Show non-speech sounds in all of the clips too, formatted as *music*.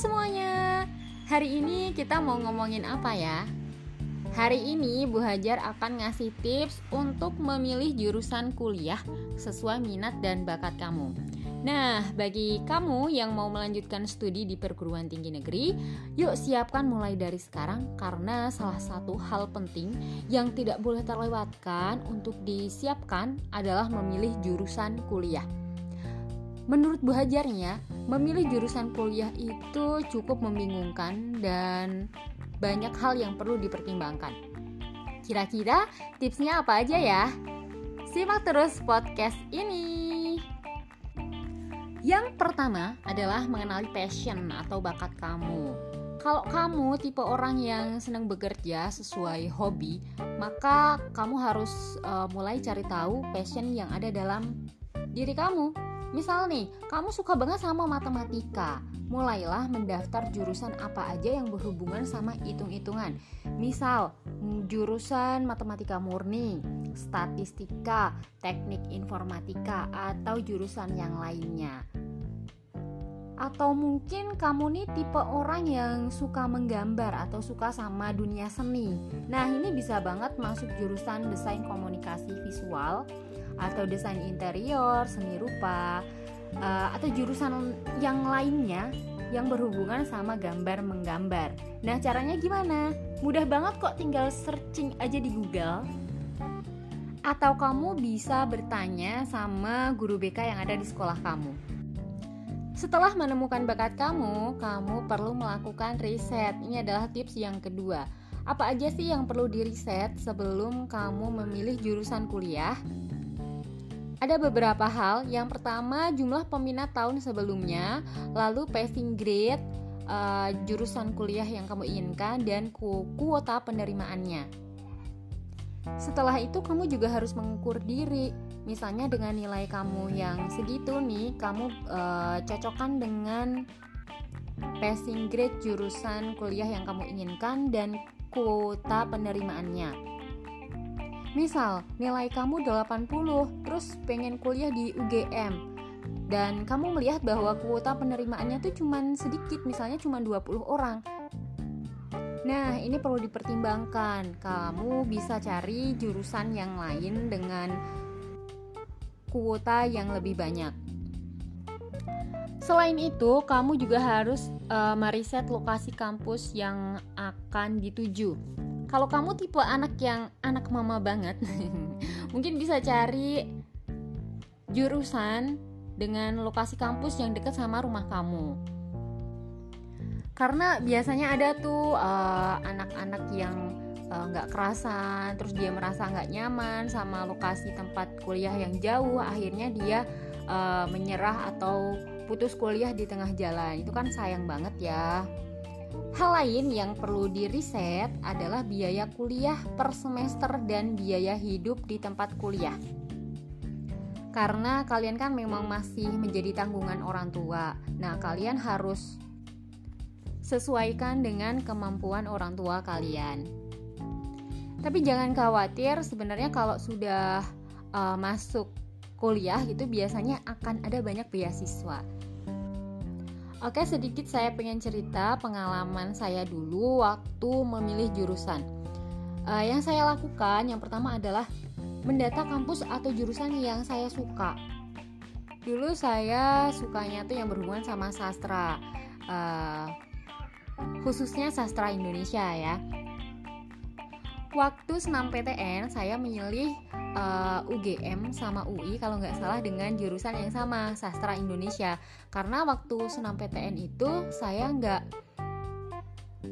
semuanya. Hari ini kita mau ngomongin apa ya? Hari ini Bu Hajar akan ngasih tips untuk memilih jurusan kuliah sesuai minat dan bakat kamu. Nah, bagi kamu yang mau melanjutkan studi di perguruan tinggi negeri, yuk siapkan mulai dari sekarang karena salah satu hal penting yang tidak boleh terlewatkan untuk disiapkan adalah memilih jurusan kuliah. Menurut Bu Hajarnya, memilih jurusan kuliah itu cukup membingungkan dan banyak hal yang perlu dipertimbangkan. Kira-kira tipsnya apa aja ya? Simak terus podcast ini. Yang pertama adalah mengenali passion atau bakat kamu. Kalau kamu tipe orang yang senang bekerja sesuai hobi, maka kamu harus uh, mulai cari tahu passion yang ada dalam diri kamu Misal nih, kamu suka banget sama matematika. Mulailah mendaftar jurusan apa aja yang berhubungan sama hitung-hitungan. Misal, jurusan matematika murni, statistika, teknik informatika, atau jurusan yang lainnya. Atau mungkin kamu nih tipe orang yang suka menggambar atau suka sama dunia seni. Nah, ini bisa banget masuk jurusan desain komunikasi visual atau desain interior, seni rupa, uh, atau jurusan yang lainnya yang berhubungan sama gambar menggambar. Nah, caranya gimana? Mudah banget kok tinggal searching aja di Google. Atau kamu bisa bertanya sama guru BK yang ada di sekolah kamu. Setelah menemukan bakat kamu, kamu perlu melakukan riset. Ini adalah tips yang kedua. Apa aja sih yang perlu diriset sebelum kamu memilih jurusan kuliah? Ada beberapa hal. Yang pertama, jumlah peminat tahun sebelumnya, lalu passing grade, uh, jurusan kuliah yang kamu inginkan, dan ku kuota penerimaannya. Setelah itu, kamu juga harus mengukur diri. Misalnya dengan nilai kamu yang segitu nih, kamu uh, cocokkan dengan passing grade jurusan kuliah yang kamu inginkan dan kuota penerimaannya. Misal, nilai kamu 80, terus pengen kuliah di UGM dan kamu melihat bahwa kuota penerimaannya tuh cuma sedikit, misalnya cuma 20 orang. Nah, ini perlu dipertimbangkan. Kamu bisa cari jurusan yang lain dengan kuota yang lebih banyak. Selain itu, kamu juga harus uh, meriset lokasi kampus yang akan dituju kalau kamu tipe anak yang anak mama banget *laughs* mungkin bisa cari jurusan dengan lokasi kampus yang dekat sama rumah kamu. Karena biasanya ada tuh eh, anak-anak uh, yang eh, nggak uh, kerasan terus dia merasa nggak nyaman sama lokasi tempat kuliah yang jauh akhirnya dia uh, menyerah atau putus kuliah di tengah jalan. Itu kan sayang banget ya Hal lain yang perlu diriset adalah biaya kuliah per semester dan biaya hidup di tempat kuliah. Karena kalian kan memang masih menjadi tanggungan orang tua. Nah, kalian harus sesuaikan dengan kemampuan orang tua kalian. Tapi jangan khawatir, sebenarnya kalau sudah uh, masuk kuliah itu biasanya akan ada banyak beasiswa. Oke, sedikit saya pengen cerita pengalaman saya dulu waktu memilih jurusan. Uh, yang saya lakukan yang pertama adalah mendata kampus atau jurusan yang saya suka. Dulu saya sukanya tuh yang berhubungan sama sastra, uh, khususnya sastra Indonesia ya. Waktu senam PTN saya memilih uh, eh, UGM sama UI kalau nggak salah dengan jurusan yang sama sastra Indonesia. Karena waktu senam PTN itu saya nggak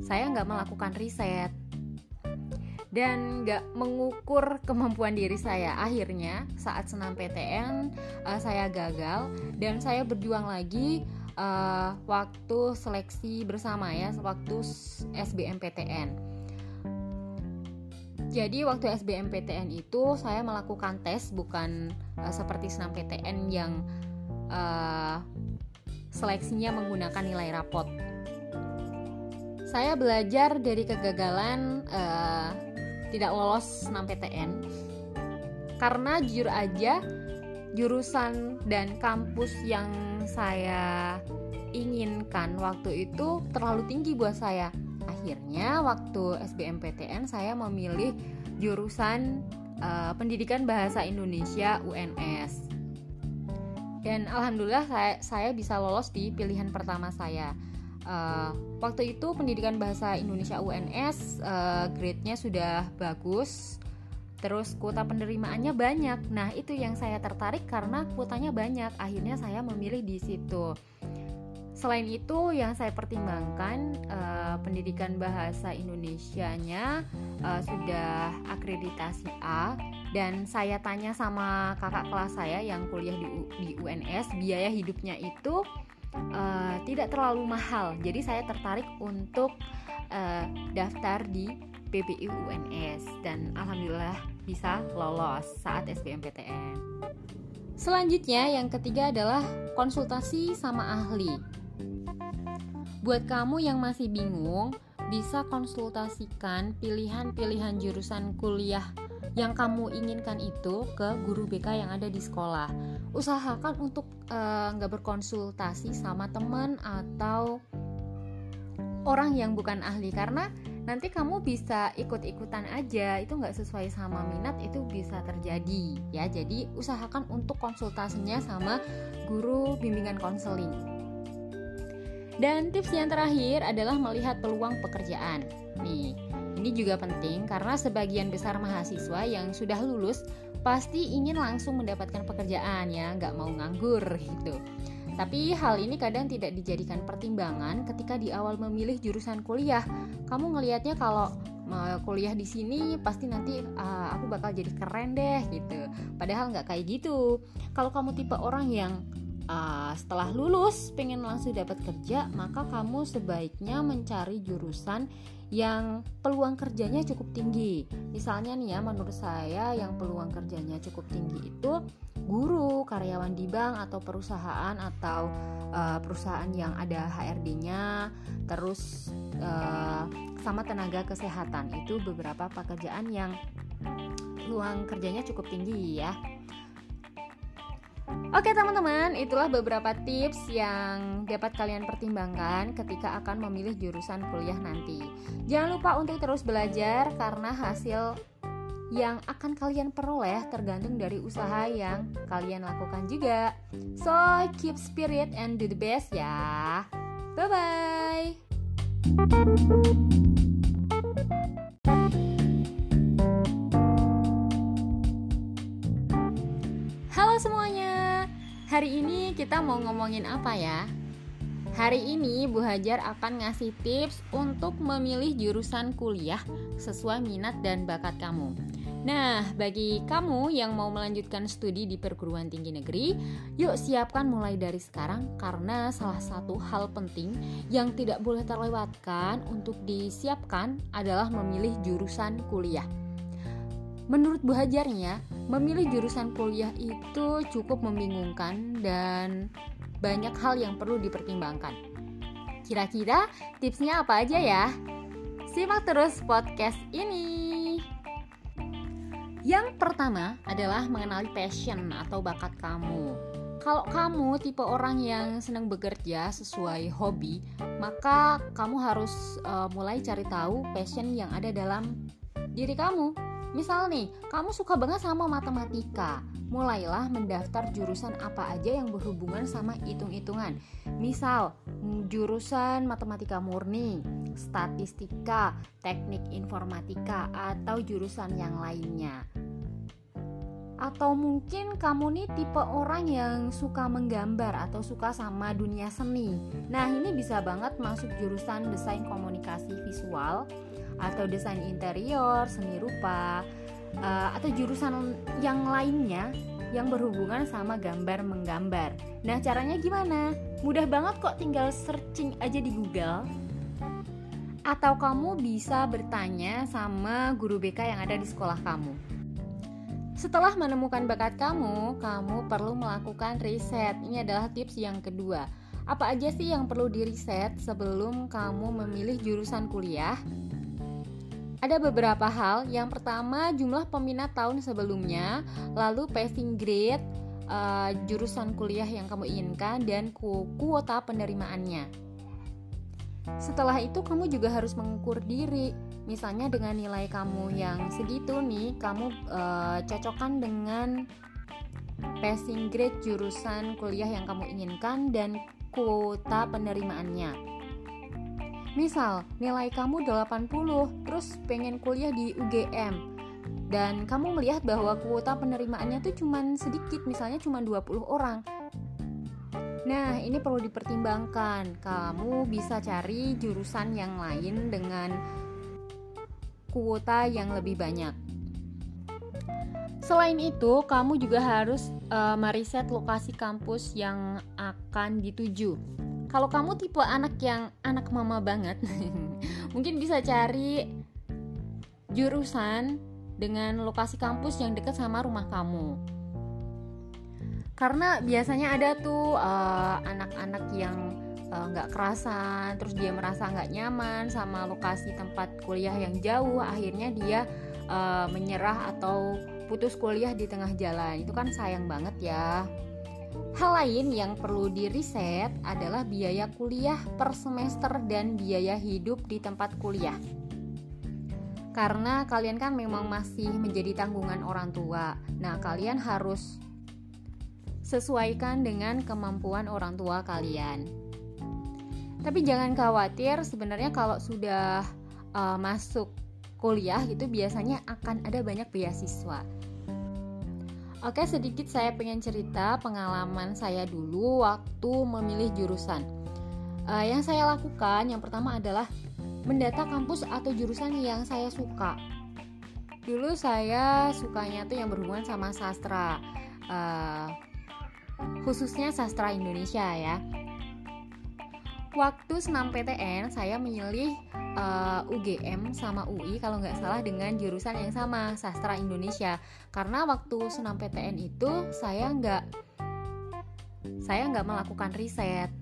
saya nggak melakukan riset dan nggak mengukur kemampuan diri saya. Akhirnya saat senam PTN uh, eh, saya gagal dan saya berjuang lagi uh, waktu seleksi bersama ya waktu SBMPTN jadi waktu SBMPTN itu saya melakukan tes bukan uh, seperti senam PTN yang uh, seleksinya menggunakan nilai rapot. Saya belajar dari kegagalan uh, tidak lolos senam PTN karena jujur aja jurusan dan kampus yang saya inginkan waktu itu terlalu tinggi buat saya. Akhirnya waktu SBMPTN saya memilih jurusan uh, Pendidikan Bahasa Indonesia UNS. Dan alhamdulillah saya, saya bisa lolos di pilihan pertama saya. Uh, waktu itu pendidikan bahasa Indonesia UNS uh, grade-nya sudah bagus terus kuota penerimaannya banyak. Nah, itu yang saya tertarik karena kuotanya banyak. Akhirnya saya memilih di situ. Selain itu, yang saya pertimbangkan uh, pendidikan bahasa Indonesianya uh, sudah akreditasi A dan saya tanya sama kakak kelas saya yang kuliah di, U, di UNS, biaya hidupnya itu uh, tidak terlalu mahal. Jadi saya tertarik untuk uh, daftar di PBI UNS dan alhamdulillah bisa lolos saat SBMPTN. Selanjutnya yang ketiga adalah konsultasi sama ahli. Buat kamu yang masih bingung, bisa konsultasikan pilihan-pilihan jurusan kuliah yang kamu inginkan itu ke guru BK yang ada di sekolah. Usahakan untuk eh, nggak uh, berkonsultasi sama teman atau orang yang bukan ahli karena nanti kamu bisa ikut-ikutan aja itu nggak sesuai sama minat itu bisa terjadi ya jadi usahakan untuk konsultasinya sama guru bimbingan konseling dan tips yang terakhir adalah melihat peluang pekerjaan nih ini juga penting karena sebagian besar mahasiswa yang sudah lulus pasti ingin langsung mendapatkan pekerjaan ya nggak mau nganggur *laughs* gitu tapi hal ini kadang tidak dijadikan pertimbangan ketika di awal memilih jurusan kuliah. Kamu ngelihatnya kalau kuliah di sini pasti nanti uh, aku bakal jadi keren deh gitu. Padahal nggak kayak gitu. Kalau kamu tipe orang yang uh, setelah lulus pengen langsung dapat kerja, maka kamu sebaiknya mencari jurusan yang peluang kerjanya cukup tinggi. Misalnya nih ya, menurut saya yang peluang kerjanya cukup tinggi itu guru, karyawan di bank atau perusahaan atau uh, perusahaan yang ada HRD-nya, terus uh, sama tenaga kesehatan. Itu beberapa pekerjaan yang peluang kerjanya cukup tinggi ya. Oke teman-teman, itulah beberapa tips yang dapat kalian pertimbangkan ketika akan memilih jurusan kuliah nanti. Jangan lupa untuk terus belajar karena hasil yang akan kalian peroleh tergantung dari usaha yang kalian lakukan juga. So, keep spirit and do the best ya. Bye-bye. Halo semuanya. Hari ini kita mau ngomongin apa ya? Hari ini Bu Hajar akan ngasih tips untuk memilih jurusan kuliah sesuai minat dan bakat kamu. Nah, bagi kamu yang mau melanjutkan studi di perguruan tinggi negeri, yuk siapkan mulai dari sekarang karena salah satu hal penting yang tidak boleh terlewatkan untuk disiapkan adalah memilih jurusan kuliah. Menurut Bu Hajarnya, memilih jurusan kuliah itu cukup membingungkan dan banyak hal yang perlu dipertimbangkan. Kira-kira tipsnya apa aja ya? Simak terus podcast ini. Yang pertama adalah mengenali passion atau bakat kamu. Kalau kamu tipe orang yang senang bekerja sesuai hobi, maka kamu harus uh, mulai cari tahu passion yang ada dalam diri kamu Misal nih, kamu suka banget sama matematika, mulailah mendaftar jurusan apa aja yang berhubungan sama hitung-hitungan. Misal, jurusan matematika murni, statistika, teknik informatika, atau jurusan yang lainnya. Atau mungkin kamu nih tipe orang yang suka menggambar atau suka sama dunia seni. Nah, ini bisa banget masuk jurusan desain komunikasi visual atau desain interior, seni rupa, uh, atau jurusan yang lainnya yang berhubungan sama gambar menggambar. Nah, caranya gimana? Mudah banget kok tinggal searching aja di Google. Atau kamu bisa bertanya sama guru BK yang ada di sekolah kamu. Setelah menemukan bakat kamu, kamu perlu melakukan riset. Ini adalah tips yang kedua. Apa aja sih yang perlu diriset sebelum kamu memilih jurusan kuliah? Ada beberapa hal. Yang pertama, jumlah peminat tahun sebelumnya, lalu passing grade, uh, jurusan kuliah yang kamu inginkan dan ku kuota penerimaannya. Setelah itu kamu juga harus mengukur diri. Misalnya dengan nilai kamu yang segitu nih, kamu uh, cocokkan dengan passing grade jurusan kuliah yang kamu inginkan dan kuota penerimaannya. Misal, nilai kamu 80, terus pengen kuliah di UGM. Dan kamu melihat bahwa kuota penerimaannya tuh cuma sedikit, misalnya cuma 20 orang. Nah, ini perlu dipertimbangkan. Kamu bisa cari jurusan yang lain dengan kuota yang lebih banyak. Selain itu, kamu juga harus uh, meriset lokasi kampus yang akan dituju. Kalau kamu tipe anak yang anak mama banget, *laughs* mungkin bisa cari jurusan dengan lokasi kampus yang dekat sama rumah kamu. Karena biasanya ada tuh eh, anak-anak uh, yang eh, nggak uh, kerasan terus dia merasa nggak nyaman sama lokasi tempat kuliah yang jauh akhirnya dia uh, menyerah atau putus kuliah di tengah jalan. Itu kan sayang banget ya Hal lain yang perlu diriset adalah biaya kuliah per semester dan biaya hidup di tempat kuliah. Karena kalian kan memang masih menjadi tanggungan orang tua. Nah, kalian harus sesuaikan dengan kemampuan orang tua kalian. Tapi jangan khawatir, sebenarnya kalau sudah uh, masuk kuliah gitu biasanya akan ada banyak beasiswa. Oke, sedikit saya pengen cerita pengalaman saya dulu waktu memilih jurusan. Uh, yang saya lakukan yang pertama adalah mendata kampus atau jurusan yang saya suka. Dulu saya sukanya tuh yang berhubungan sama sastra. Uh, khususnya sastra Indonesia ya. Waktu senam PTN saya memilih uh, eh, UGM sama UI kalau nggak salah dengan jurusan yang sama sastra Indonesia karena waktu senam PTN itu saya nggak saya nggak melakukan riset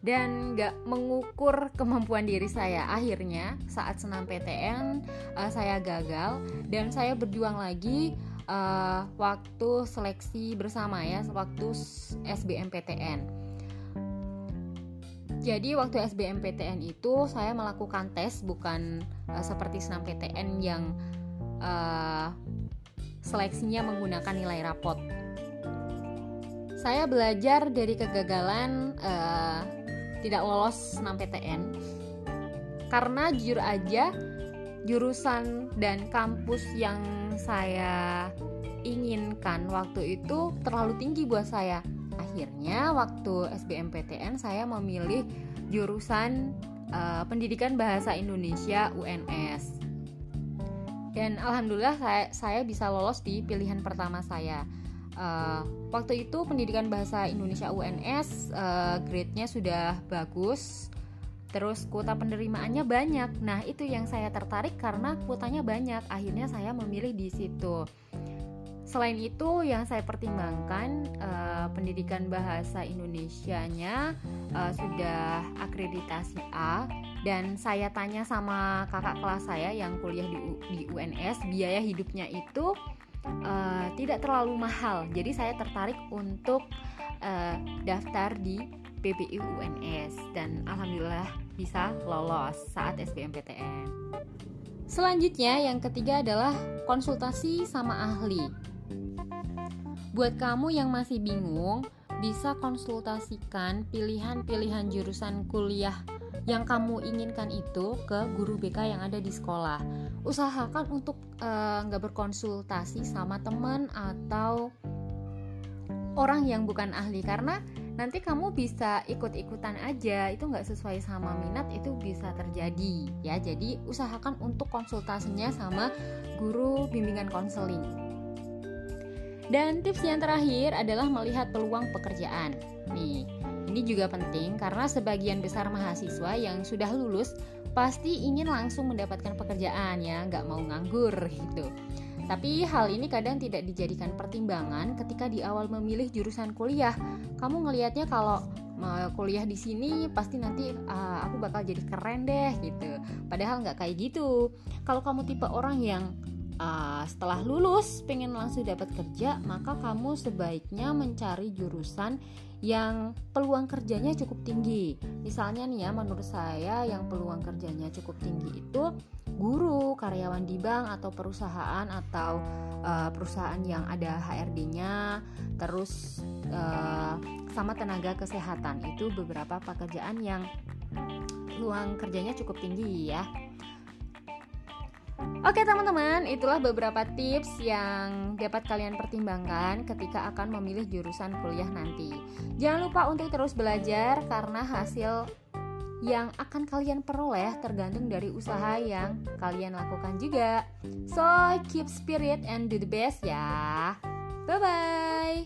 dan nggak mengukur kemampuan diri saya. Akhirnya saat senam PTN uh, eh, saya gagal dan saya berjuang lagi uh, waktu seleksi bersama ya waktu SBMPTN. Jadi waktu SBMPTN itu saya melakukan tes bukan uh, seperti PTN yang uh, seleksinya menggunakan nilai rapot. Saya belajar dari kegagalan uh, tidak lolos senam PTN karena jujur aja jurusan dan kampus yang saya inginkan waktu itu terlalu tinggi buat saya. Akhirnya waktu SBMPTN saya memilih jurusan uh, Pendidikan Bahasa Indonesia UNS. Dan alhamdulillah saya, saya bisa lolos di pilihan pertama saya. Uh, waktu itu Pendidikan Bahasa Indonesia UNS uh, grade-nya sudah bagus Terus kuota penerimaannya banyak. Nah, itu yang saya tertarik karena kuotanya banyak. Akhirnya saya memilih di situ. Selain itu, yang saya pertimbangkan uh, pendidikan bahasa Indonesianya uh, sudah akreditasi A dan saya tanya sama kakak kelas saya yang kuliah di, di UNS, biaya hidupnya itu uh, tidak terlalu mahal. Jadi saya tertarik untuk uh, daftar di PBI UNS dan alhamdulillah bisa lolos saat SBMPTN. Selanjutnya yang ketiga adalah konsultasi sama ahli. Buat kamu yang masih bingung, bisa konsultasikan pilihan-pilihan jurusan kuliah yang kamu inginkan itu ke guru BK yang ada di sekolah. Usahakan untuk eh, nggak uh, berkonsultasi sama teman atau orang yang bukan ahli karena nanti kamu bisa ikut-ikutan aja itu nggak sesuai sama minat itu bisa terjadi ya jadi usahakan untuk konsultasinya sama guru bimbingan konseling dan tips yang terakhir adalah melihat peluang pekerjaan nih ini juga penting karena sebagian besar mahasiswa yang sudah lulus pasti ingin langsung mendapatkan pekerjaan ya nggak mau nganggur *laughs* gitu tapi hal ini kadang tidak dijadikan pertimbangan ketika di awal memilih jurusan kuliah. Kamu ngelihatnya kalau kuliah di sini pasti nanti uh, aku bakal jadi keren deh gitu. Padahal nggak kayak gitu. Kalau kamu tipe orang yang uh, setelah lulus pengen langsung dapat kerja, maka kamu sebaiknya mencari jurusan yang peluang kerjanya cukup tinggi. Misalnya nih ya, menurut saya yang peluang kerjanya cukup tinggi itu guru, karyawan di bank atau perusahaan atau uh, perusahaan yang ada HRD-nya, terus uh, sama tenaga kesehatan. Itu beberapa pekerjaan yang peluang kerjanya cukup tinggi ya. Oke teman-teman, itulah beberapa tips yang dapat kalian pertimbangkan ketika akan memilih jurusan kuliah nanti. Jangan lupa untuk terus belajar karena hasil yang akan kalian peroleh tergantung dari usaha yang kalian lakukan juga. So, keep spirit and do the best ya. Bye bye.